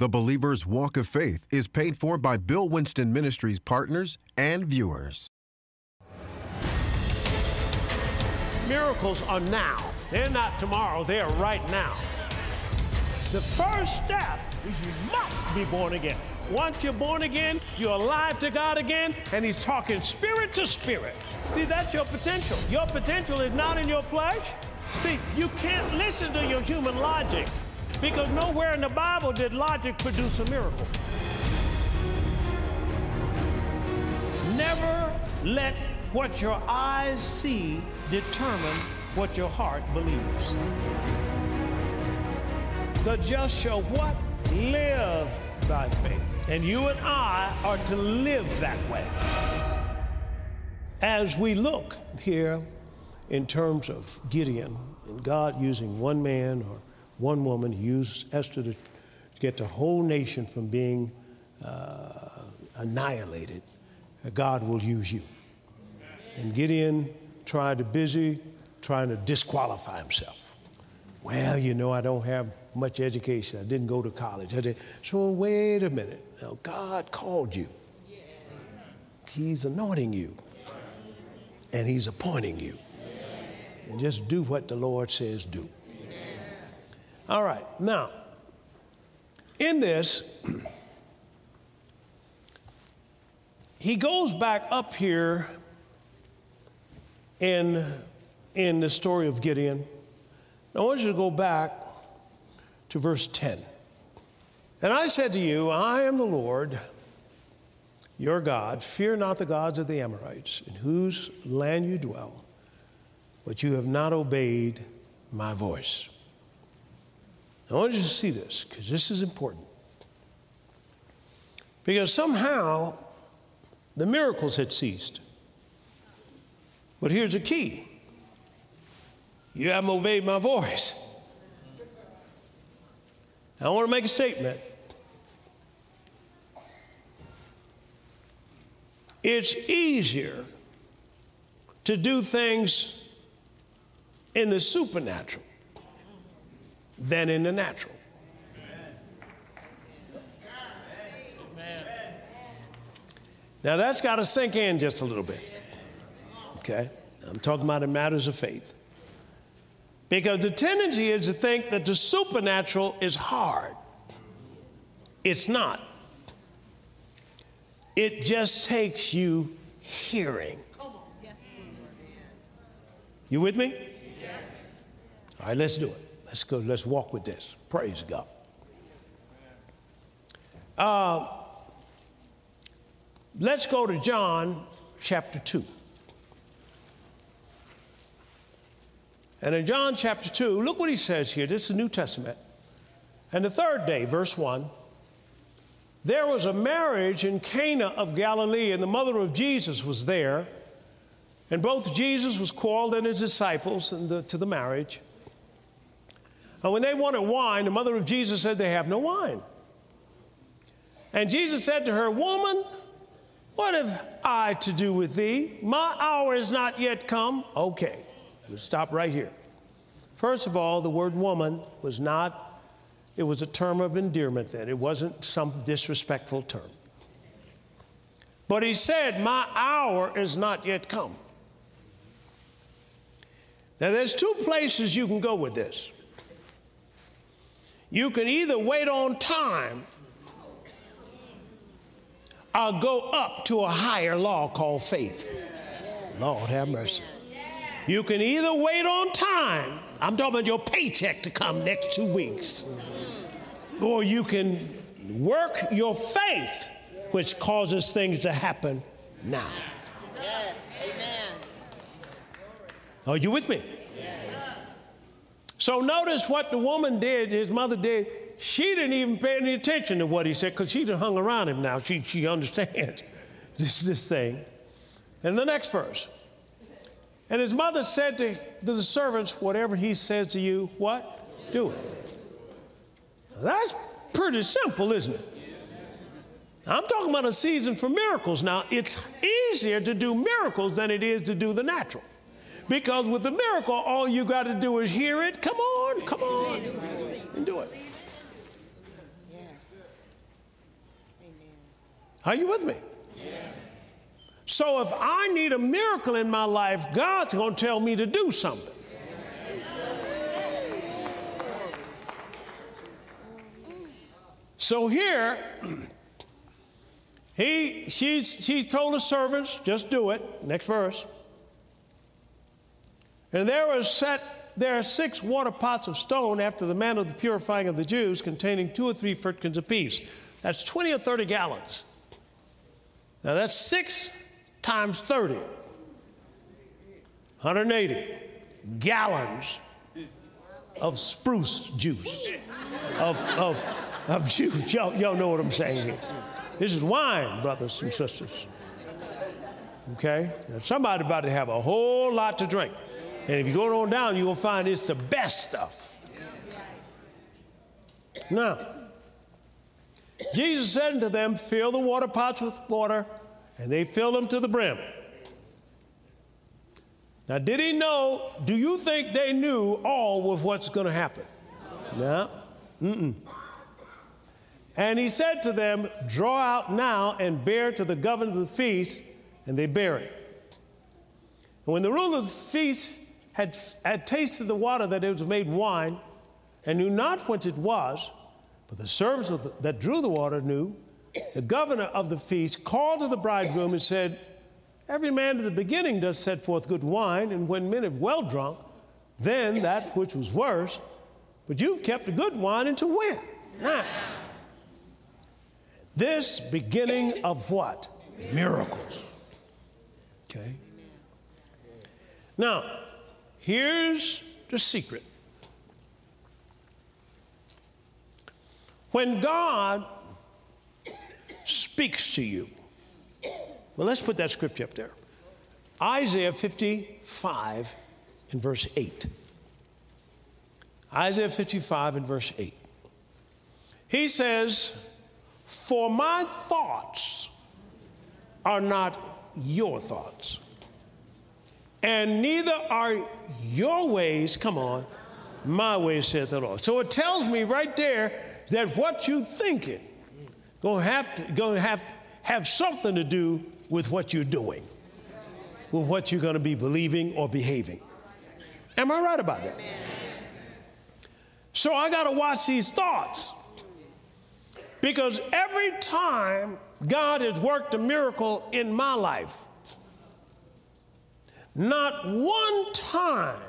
The Believer's Walk of Faith is paid for by Bill Winston Ministries partners and viewers. Miracles are now. They're not tomorrow, they are right now. The first step is you must be born again. Once you're born again, you're alive to God again, and He's talking spirit to spirit. See, that's your potential. Your potential is not in your flesh. See, you can't listen to your human logic. Because nowhere in the Bible did logic produce a miracle. Never let what your eyes see determine what your heart believes. The just shall what? Live by faith. And you and I are to live that way. As we look here in terms of Gideon and God using one man or one woman used Esther to, get the whole nation from being uh, annihilated. God will use you. And Gideon tried to busy trying to disqualify himself. Well, you know, I don't have much education. I didn't go to college. I did. So wait a minute. Now God called you. He's anointing you. And he's appointing you. And just do what the Lord says do. All right, now, in this, he goes back up here in, in the story of Gideon. I want you to go back to verse 10. And I said to you, I am the Lord, your God. Fear not the gods of the Amorites, in whose land you dwell, but you have not obeyed my voice. I want you to see this because this is important. Because somehow the miracles had ceased. But here's the key you haven't obeyed my voice. I want to make a statement. It's easier to do things in the supernatural than in the natural. Now that's got to sink in just a little bit. Okay? I'm talking about in matters of faith. Because the tendency is to think that the supernatural is hard. It's not. It just takes you hearing. You with me? Yes. All right, let's do it. Let's go, let's walk with this. Praise God. Uh, let's go to John chapter 2. And in John chapter 2, look what he says here. This is the New Testament. And the third day, verse 1 there was a marriage in Cana of Galilee, and the mother of Jesus was there. And both Jesus was called and his disciples the, to the marriage. And when they wanted wine, the mother of Jesus said, They have no wine. And Jesus said to her, Woman, what have I to do with thee? My hour is not yet come. Okay, stop right here. First of all, the word woman was not, it was a term of endearment then. It wasn't some disrespectful term. But he said, My hour is not yet come. Now, there's two places you can go with this. You can either wait on time or go up to a higher law called faith. Lord have mercy. You can either wait on time, I'm talking about your paycheck to come next two weeks, or you can work your faith, which causes things to happen now. Yes, amen. Are you with me? So notice what the woman did, his mother did. She didn't even pay any attention to what he said because she'd hung around him now. She, she understands this, this thing. And the next verse. And his mother said to the servants, Whatever he says to you, what? Do it. That's pretty simple, isn't it? I'm talking about a season for miracles now. It's easier to do miracles than it is to do the natural. Because with the miracle, all you got to do is hear it. Come on, come on, and do it. Yes. Are you with me? Yes. So if I need a miracle in my life, God's going to tell me to do something. So here, he, she, she told the servants, just do it. Next verse. And there was set there are six water pots of stone after the manner of the purifying of the Jews, containing two or three firkins apiece. That's 20 or 30 gallons. Now that's six times 30, 180 gallons of spruce juice, of, of, of juice. Y'all, y'all know what I'm saying here. This is wine, brothers and sisters. Okay? Now somebody about to have a whole lot to drink. And if you go on down, you're going to find it's the best stuff. Now, Jesus said to them, Fill the water pots with water, and they filled them to the brim. Now, did he know? Do you think they knew all of what's going to happen? No. Mm-mm. And he said to them, Draw out now and bear to the governor of the feast, and they bear it. And when the ruler of the feast had, had tasted the water that it was made wine and knew not whence it was, but the servants the, that drew the water knew. The governor of the feast called to the bridegroom and said, Every man at the beginning does set forth good wine, and when men have well drunk, then that which was worse. But you've kept the good wine until when? Now, this beginning of what? Miracles. Okay? Now, Here's the secret. When God speaks to you, well, let's put that scripture up there Isaiah 55 and verse 8. Isaiah 55 and verse 8. He says, For my thoughts are not your thoughts and neither are your ways, come on, my ways, saith the Lord. So it tells me right there that what you thinking gonna have to gonna have have something to do with what you're doing, with what you're gonna be believing or behaving. Am I right about that? So I gotta watch these thoughts. Because every time God has worked a miracle in my life, not one time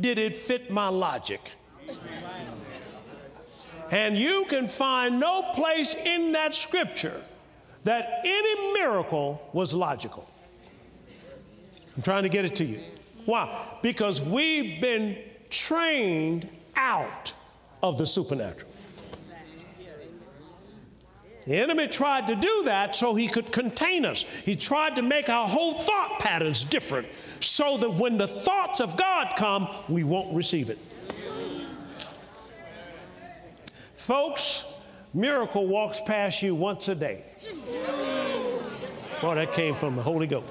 did it fit my logic. And you can find no place in that scripture that any miracle was logical. I'm trying to get it to you. Why? Because we've been trained out of the supernatural. The enemy tried to do that so he could contain us. He tried to make our whole thought patterns different so that when the thoughts of God come, we won't receive it. Folks, miracle walks past you once a day. Boy, that came from the Holy Ghost.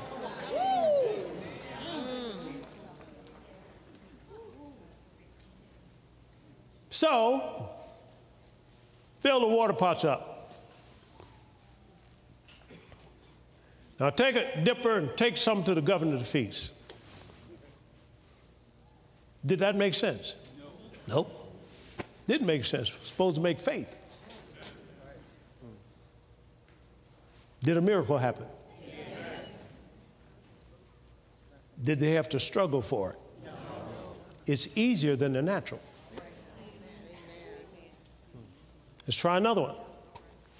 So, fill the water pots up. Now take a dipper and take some to the governor of the feast. Did that make sense? No. Nope. Didn't make sense. Supposed to make faith. Did a miracle happen? Yes. Did they have to struggle for it? No. It's easier than the natural. Let's try another one.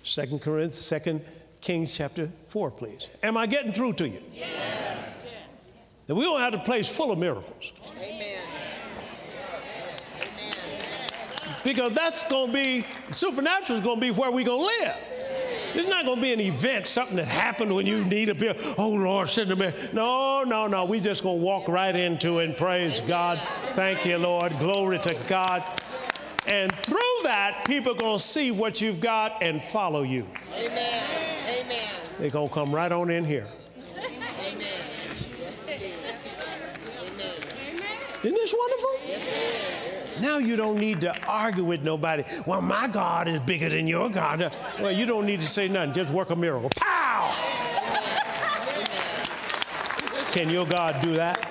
Second Corinthians, second Kings chapter 4, please. Am I getting through to you? Yes. That we don't have a place full of miracles. Amen. Because that's going to be, supernatural is going to be where we're going to live. It's not going to be an event, something that happened when you need a bill. Oh, Lord, send a bill. No, no, no. We're just going to walk right into it and praise God. Thank you, Lord. Glory to God. And through that, people are going to see what you've got and follow you. Amen. Amen. They're going to come right on in here. Amen. Yes, it is. Amen. Isn't this wonderful? Yes, it is. Now you don't need to argue with nobody. Well, my God is bigger than your God. Well, you don't need to say nothing. Just work a miracle. Pow! Can your God do that?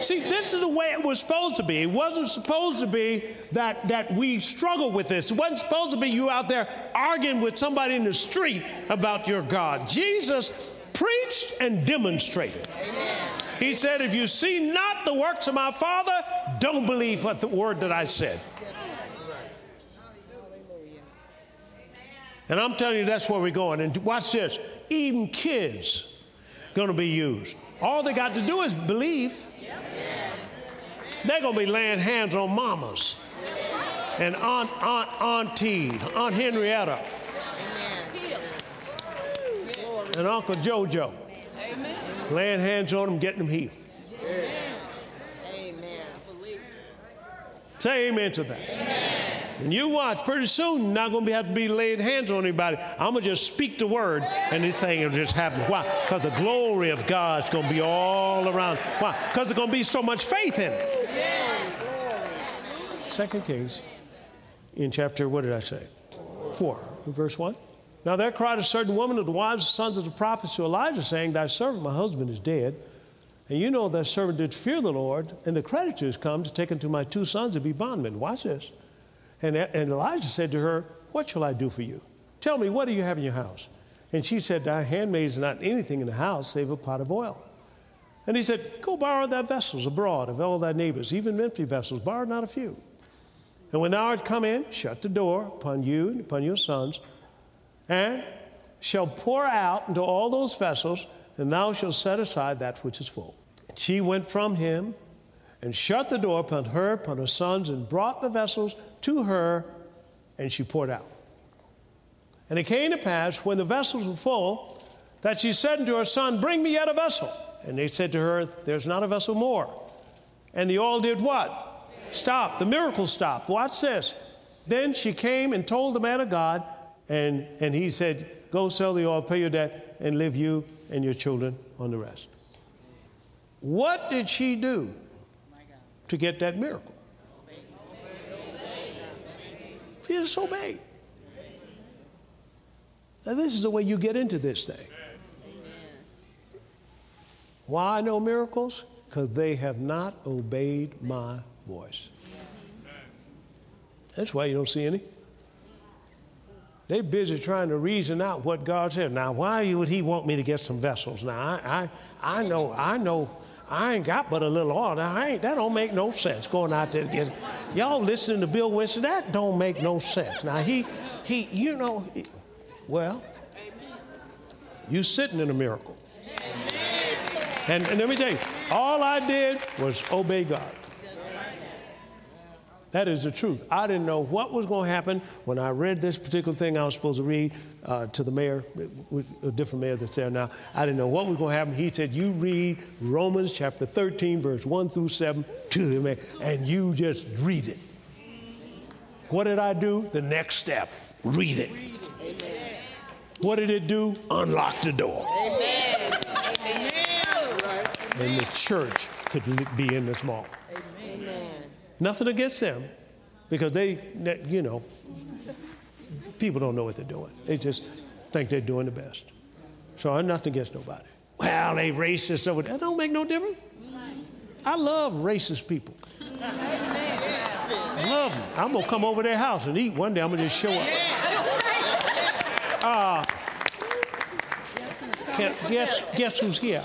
See, this is the way it was supposed to be. It wasn't supposed to be that, that we struggle with this. It wasn't supposed to be you out there arguing with somebody in the street about your God. Jesus preached and demonstrated. Amen. He said, If you see not the works of my Father, don't believe what the word that I said. And I'm telling you, that's where we're going. And watch this even kids going to be used. All they got to do is believe. They're going to be laying hands on mamas and Aunt, Aunt, Auntie, Aunt Henrietta, and Uncle Jojo. Laying hands on them, getting them healed. Amen. Say amen to that. Amen. And you watch, pretty soon, not going to have to be laying hands on anybody. I'm going to just speak the word, and this thing will just happen. Why? Because the glory of God's going to be all around. Why? Because there's going to be so much faith in it. Second Kings, in chapter, what did I say? Four, verse one. Now there cried a certain woman of the wives, of sons of the prophets to Elisha, saying, Thy servant, my husband, is dead. And you know that servant did fear the Lord, and the creditors come to take unto my two sons to be bondmen. Watch this. And, and Elisha said to her, What shall I do for you? Tell me, what do you have in your house? And she said, Thy handmaid is not anything in the house save a pot of oil. And he said, Go borrow thy vessels abroad of all thy neighbors, even empty vessels, borrow not a few. And when thou art come in, shut the door upon you and upon your sons, and shall pour out into all those vessels, and thou shalt set aside that which is full. And she went from him and shut the door upon her, upon her sons, and brought the vessels to her, and she poured out. And it came to pass, when the vessels were full, that she said unto her son, Bring me yet a vessel. And they said to her, There's not a vessel more. And the oil did what? Stop. The miracle stopped. Watch this. Then she came and told the man of God, and, and he said, Go sell the oil, pay your debt, and live you and your children on the rest. What did she do to get that miracle? She just obeyed. Now, this is the way you get into this thing. Why no miracles? Because they have not obeyed my voice. That's why you don't see any. They're busy trying to reason out what God said. Now, why would He want me to get some vessels? Now, I, I, I know, I know, I ain't got but a little oil. Now, I ain't, that don't make no sense going out there to get. Y'all listening to Bill Winston? That don't make no sense. Now, he, he, you know, well, you sitting in a miracle. And, and let me tell you, all I did was obey God. That is the truth. I didn't know what was going to happen when I read this particular thing I was supposed to read uh, to the mayor, a different mayor that's there now. I didn't know what was going to happen. He said, You read Romans chapter 13, verse 1 through 7 to the mayor, and you just read it. What did I do? The next step read it. Amen. What did it do? Unlock the door. Amen. Amen. And the church could be in this mall. Nothing against them because they, you know, people don't know what they're doing. They just think they're doing the best. So I'm nothing against nobody. Well, they racist over there. That don't make no difference. I love racist people. I love them. I'm gonna come over their house and eat one day. I'm gonna just show up. Uh, guess, guess who's here?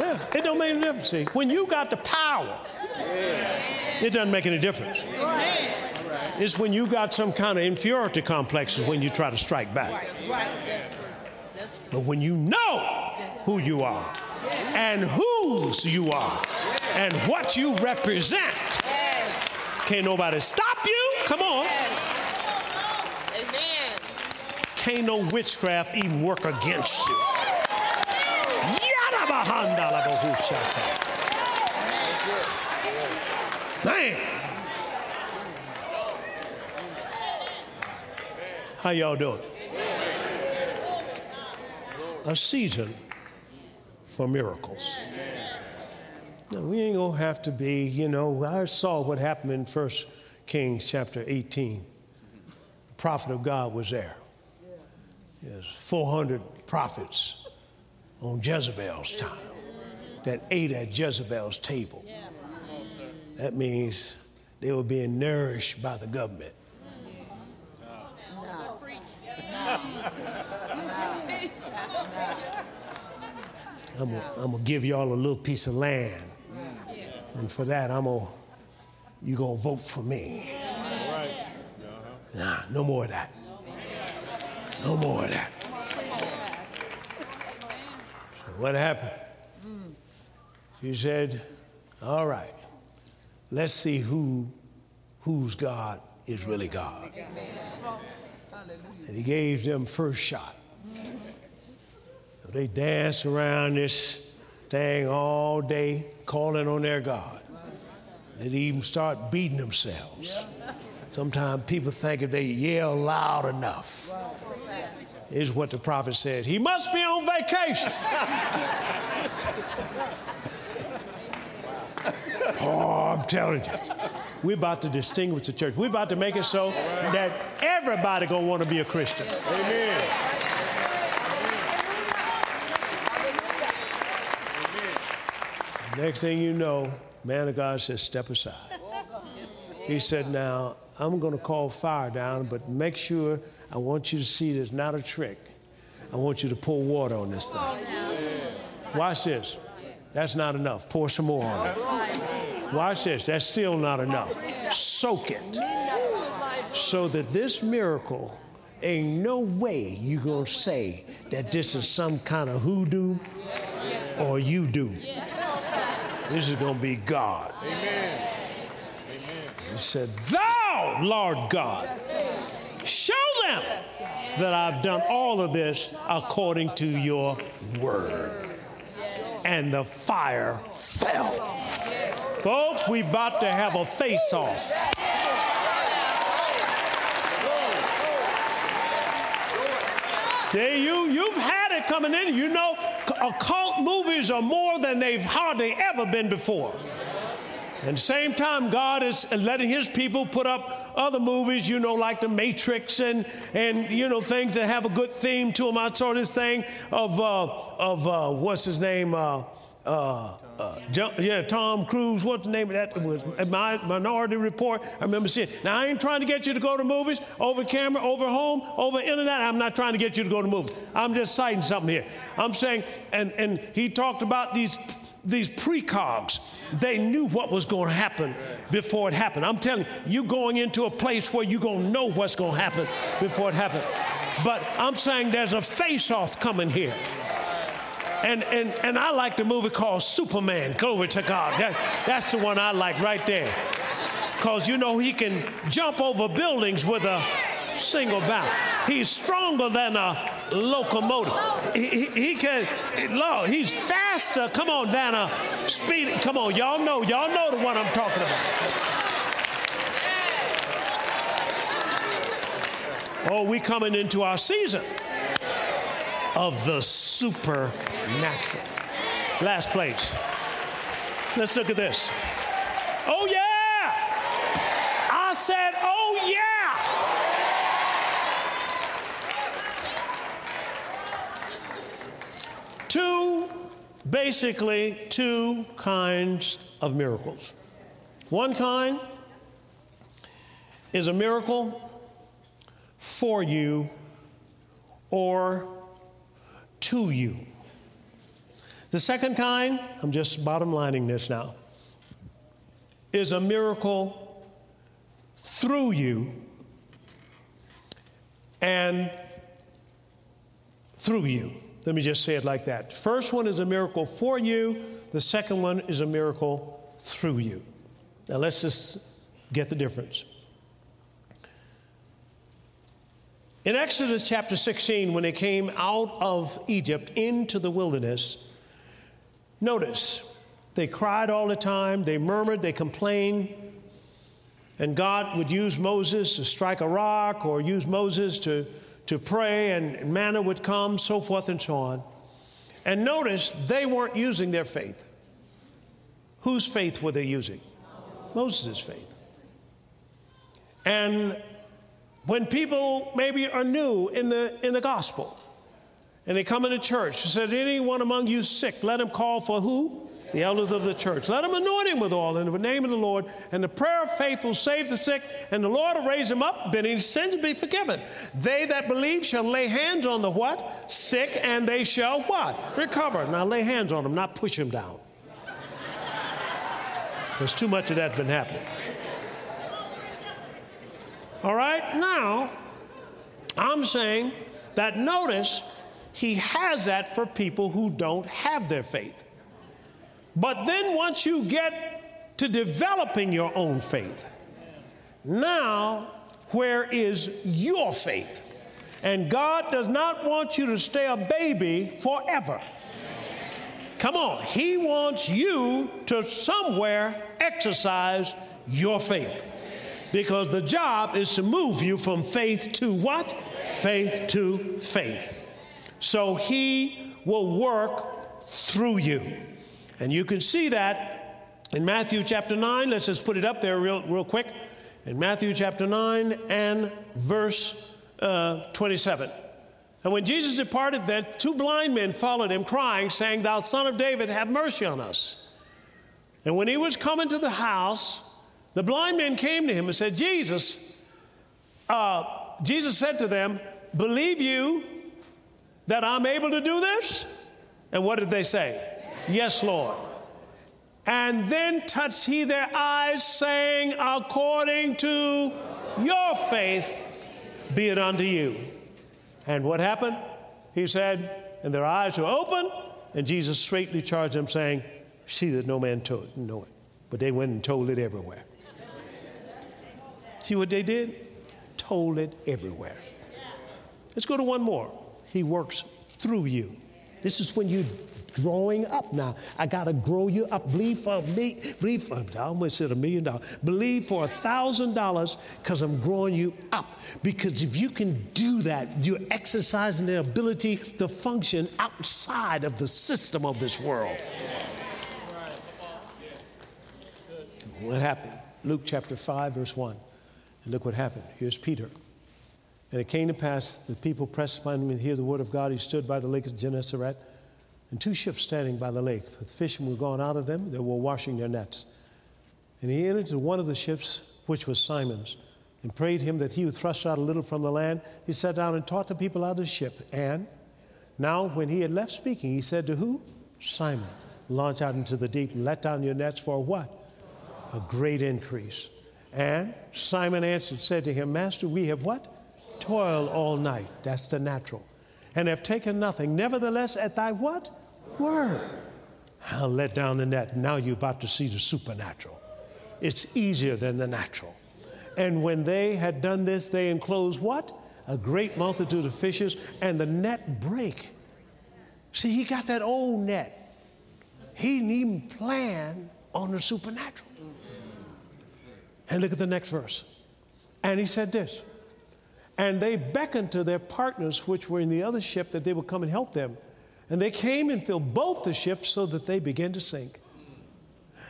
Yeah, it don't make any difference. See, when you got the power, it doesn't make any difference. It's when you got some kind of inferiority complexes when you try to strike back. But when you know who you are and whose you are and what you represent, can't nobody stop you. Come on. Can't no witchcraft even work against you. Man. How y'all doing? a season for miracles. Now, we ain't gonna have to be, you know, I saw what happened in 1 Kings chapter 18. The prophet of God was there. There's 400 prophets on Jezebel's time that ate at Jezebel's table. That means they were being nourished by the government. I'm gonna give y'all a little piece of land. And for that, I'm gonna, you gonna vote for me. Nah, no more of that. No more of that. So what happened? She said, all right, let's see who whose God is really God. And he gave them first shot. So they danced around this thing all day, calling on their God. They even start beating themselves. Sometimes people think if they yell loud enough, is what the prophet said. He must be on vacation. oh, I'm telling you. We're about to distinguish the church. We're about to make it so that everybody gonna want to be a Christian. Amen. Next thing you know, man of God says, step aside. He said, now, I'm going to call fire down, but make sure I want you to see there's not a trick. I want you to pour water on this thing. Watch this. That's not enough. Pour some more on it. Watch this. That's still not enough. Soak it. So that this miracle ain't no way you going to say that this is some kind of hoodoo or you do. This is going to be God. Amen. He said, Thou, Lord God, show them that I've done all of this according to your word. And the fire fell. Folks, we about to have a face off. There you, you've had it coming in. You know, occult movies are more than they've hardly ever been before. And same time, God is letting His people put up other movies, you know, like The Matrix and and you know things that have a good theme to them. I saw this thing of uh, of uh, what's his name. Uh, uh, yeah, Tom Cruise. What's the name of that? It was my Minority Report. I remember seeing. Now I ain't trying to get you to go to movies over camera, over home, over internet. I'm not trying to get you to go to movies. I'm just citing something here. I'm saying, and and he talked about these these precogs. They knew what was going to happen before it happened. I'm telling you, you're going into a place where you're going to know what's going to happen before it happens. But I'm saying there's a face-off coming here. And, and, and I like the movie called Superman. Glory to God. That, that's the one I like right there. Because you know he can jump over buildings with a single bound. He's stronger than a locomotive. He, he, he, can, Lord, he's faster, come on, than a speed. Come on, y'all know, y'all know the one I'm talking about. Oh, we coming into our season of the supernatural. Last place. Let's look at this. Oh, yeah. I said, oh, yeah. Two, basically, two kinds of miracles. One kind is a miracle for you or to you. The second kind, I'm just bottom lining this now, is a miracle through you and through you. Let me just say it like that. First one is a miracle for you, the second one is a miracle through you. Now let's just get the difference. In Exodus chapter 16, when they came out of Egypt into the wilderness, notice they cried all the time, they murmured, they complained, and God would use Moses to strike a rock or use Moses to, to pray, and manna would come, so forth and so on. And notice they weren't using their faith. Whose faith were they using? Moses' faith. And when people maybe are new in the, in the gospel and they come into church, says, anyone among you sick, let him call for who? The elders of the church. Let him anoint him with oil in the name of the Lord, and the prayer of faith will save the sick, and the Lord will raise him up, bidding his sins will be forgiven. They that believe shall lay hands on the what? Sick, and they shall what? Recover. Now lay hands on them, not push them down. There's too much of that been happening. All right, now I'm saying that notice he has that for people who don't have their faith. But then once you get to developing your own faith, now where is your faith? And God does not want you to stay a baby forever. Come on, He wants you to somewhere exercise your faith. Because the job is to move you from faith to what? Faith to faith. So He will work through you. And you can see that in Matthew chapter 9. Let's just put it up there real, real quick. In Matthew chapter 9 and verse uh, 27. And when Jesus departed, then two blind men followed him, crying, saying, Thou son of David, have mercy on us. And when he was coming to the house, the blind men came to him and said, Jesus, uh, Jesus said to them, Believe you that I'm able to do this? And what did they say? Yes, Lord. And then touched he their eyes, saying, According to your faith, be it unto you. And what happened? He said, And their eyes were open, and Jesus straightly charged them, saying, See that no man know it. But they went and told it everywhere. See what they did? Told it everywhere. Let's go to one more. He works through you. This is when you growing up now. I got to grow you up. Believe for me, believe for, I almost said a million dollars. Believe for a thousand dollars because I'm growing you up. Because if you can do that, you're exercising the ability to function outside of the system of this world. What happened? Luke chapter 5, verse 1. And look what happened. Here's Peter. And it came to pass, that people pressed upon him to hear the word of God. He stood by the lake of Gennesaret and two ships standing by the lake. The fishermen were gone out of them, they were washing their nets. And he entered into one of the ships, which was Simon's, and prayed him that he would thrust out a little from the land. He sat down and taught the people out of the ship. And now, when he had left speaking, he said to who? Simon, launch out into the deep and let down your nets for what? A great increase. And Simon answered, said to him, Master, we have what? Toiled all night. That's the natural. And have taken nothing. Nevertheless, at thy what? word. I'll let down the net. Now you're about to see the supernatural. It's easier than the natural. And when they had done this, they enclosed what? A great multitude of fishes, and the net break. See, he got that old net. He didn't even plan on the supernatural. And look at the next verse. And he said this. And they beckoned to their partners, which were in the other ship, that they would come and help them. And they came and filled both the ships so that they began to sink.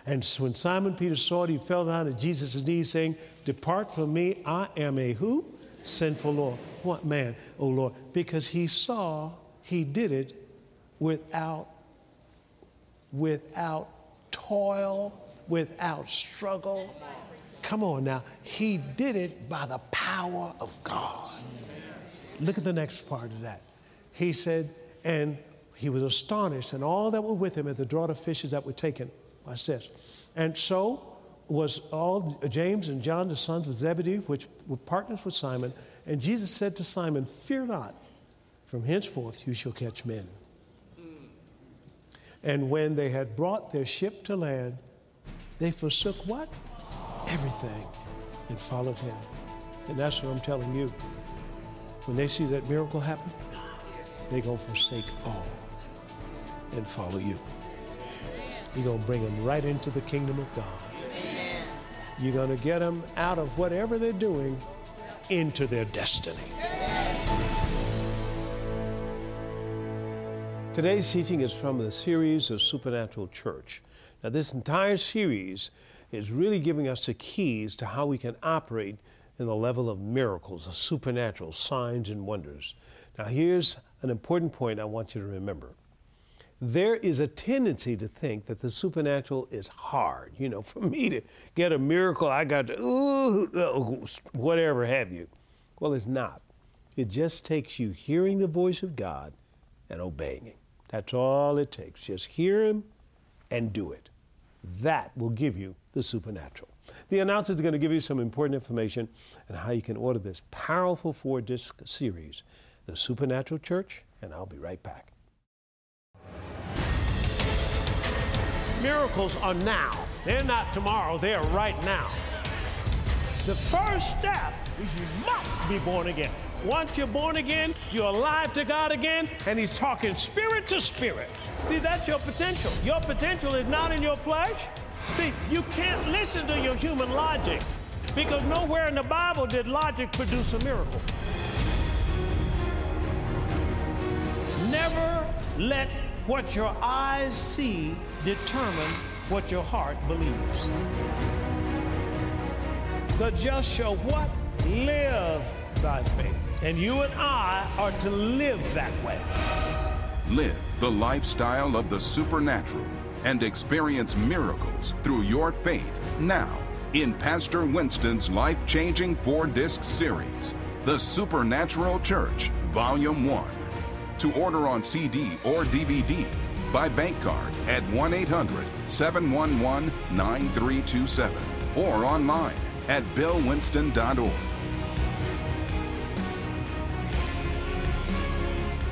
And when Simon Peter saw it, he fell down at Jesus' knees, saying, Depart from me, I am a who? Sinful Lord. What man, oh Lord? Because he saw he did it without, without toil, without struggle. Come on now. He did it by the power of God. Look at the next part of that. He said, and he was astonished, and all that were with him at the draught of fishes that were taken. Watch this. And so was all James and John, the sons of Zebedee, which were partners with Simon. And Jesus said to Simon, Fear not, from henceforth you shall catch men. And when they had brought their ship to land, they forsook what? everything and followed him. And that's what I'm telling you. When they see that miracle happen, they're going to forsake all and follow you. You're going to bring them right into the kingdom of God. You're going to get them out of whatever they're doing into their destiny. Today's teaching is from the series of Supernatural Church. Now, this entire series is really giving us the keys to how we can operate in the level of miracles, of supernatural signs and wonders. Now, here's an important point I want you to remember. There is a tendency to think that the supernatural is hard. You know, for me to get a miracle, I got to, ooh, whatever have you. Well, it's not. It just takes you hearing the voice of God and obeying Him. That's all it takes. Just hear Him and do it. That will give you the supernatural. The announcer is going to give you some important information and how you can order this powerful four disc series, The Supernatural Church, and I'll be right back. Miracles are now. They're not tomorrow, they are right now. The first step is you must be born again. Once you're born again, you're alive to God again, and He's talking spirit to spirit. See, that's your potential. Your potential is not in your flesh. See, you can't listen to your human logic because nowhere in the Bible did logic produce a miracle. Never let what your eyes see determine what your heart believes. The just shall what? Live by faith. And you and I are to live that way. Live the lifestyle of the supernatural and experience miracles through your faith now in Pastor Winston's life changing four disc series, The Supernatural Church, Volume 1. To order on CD or DVD, by bank card at 1 800 711 9327 or online at billwinston.org.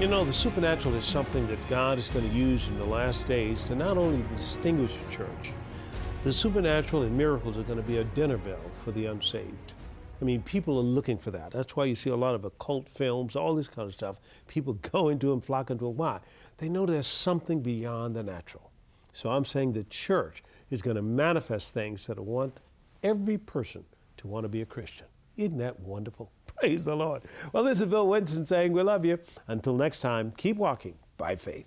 You know, the supernatural is something that God is going to use in the last days to not only distinguish the church, the supernatural and miracles are going to be a dinner bell for the unsaved. I mean, people are looking for that. That's why you see a lot of occult films, all this kind of stuff. People go into them, flock into them. Why? They know there's something beyond the natural. So I'm saying the church is going to manifest things that want every person to want to be a Christian. Isn't that wonderful? Praise the Lord. Well, this is Bill Winston saying we love you. Until next time, keep walking by faith.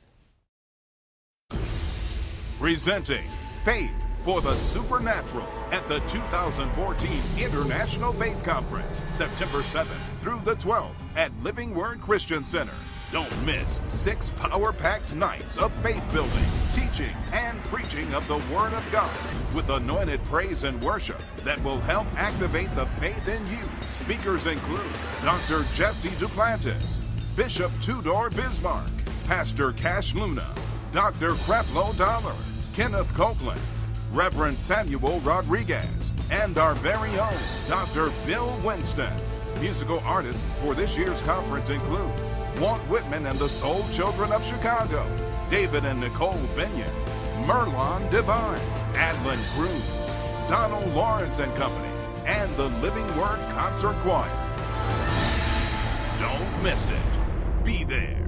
Presenting Faith for the Supernatural at the 2014 International Faith Conference, September 7th through the 12th at Living Word Christian Center. Don't miss six power packed nights of faith building, teaching, and preaching of the Word of God with anointed praise and worship that will help activate the faith in you. Speakers include Dr. Jesse Duplantis, Bishop Tudor Bismarck, Pastor Cash Luna, Dr. Creflo Dollar, Kenneth Copeland, Reverend Samuel Rodriguez, and our very own Dr. Bill Winston. Musical artists for this year's conference include Walt Whitman and the Soul Children of Chicago, David and Nicole Binion, Merlon Divine, Adlin Cruz, Donald Lawrence and Company, and the Living Word Concert Choir. Don't miss it. Be there.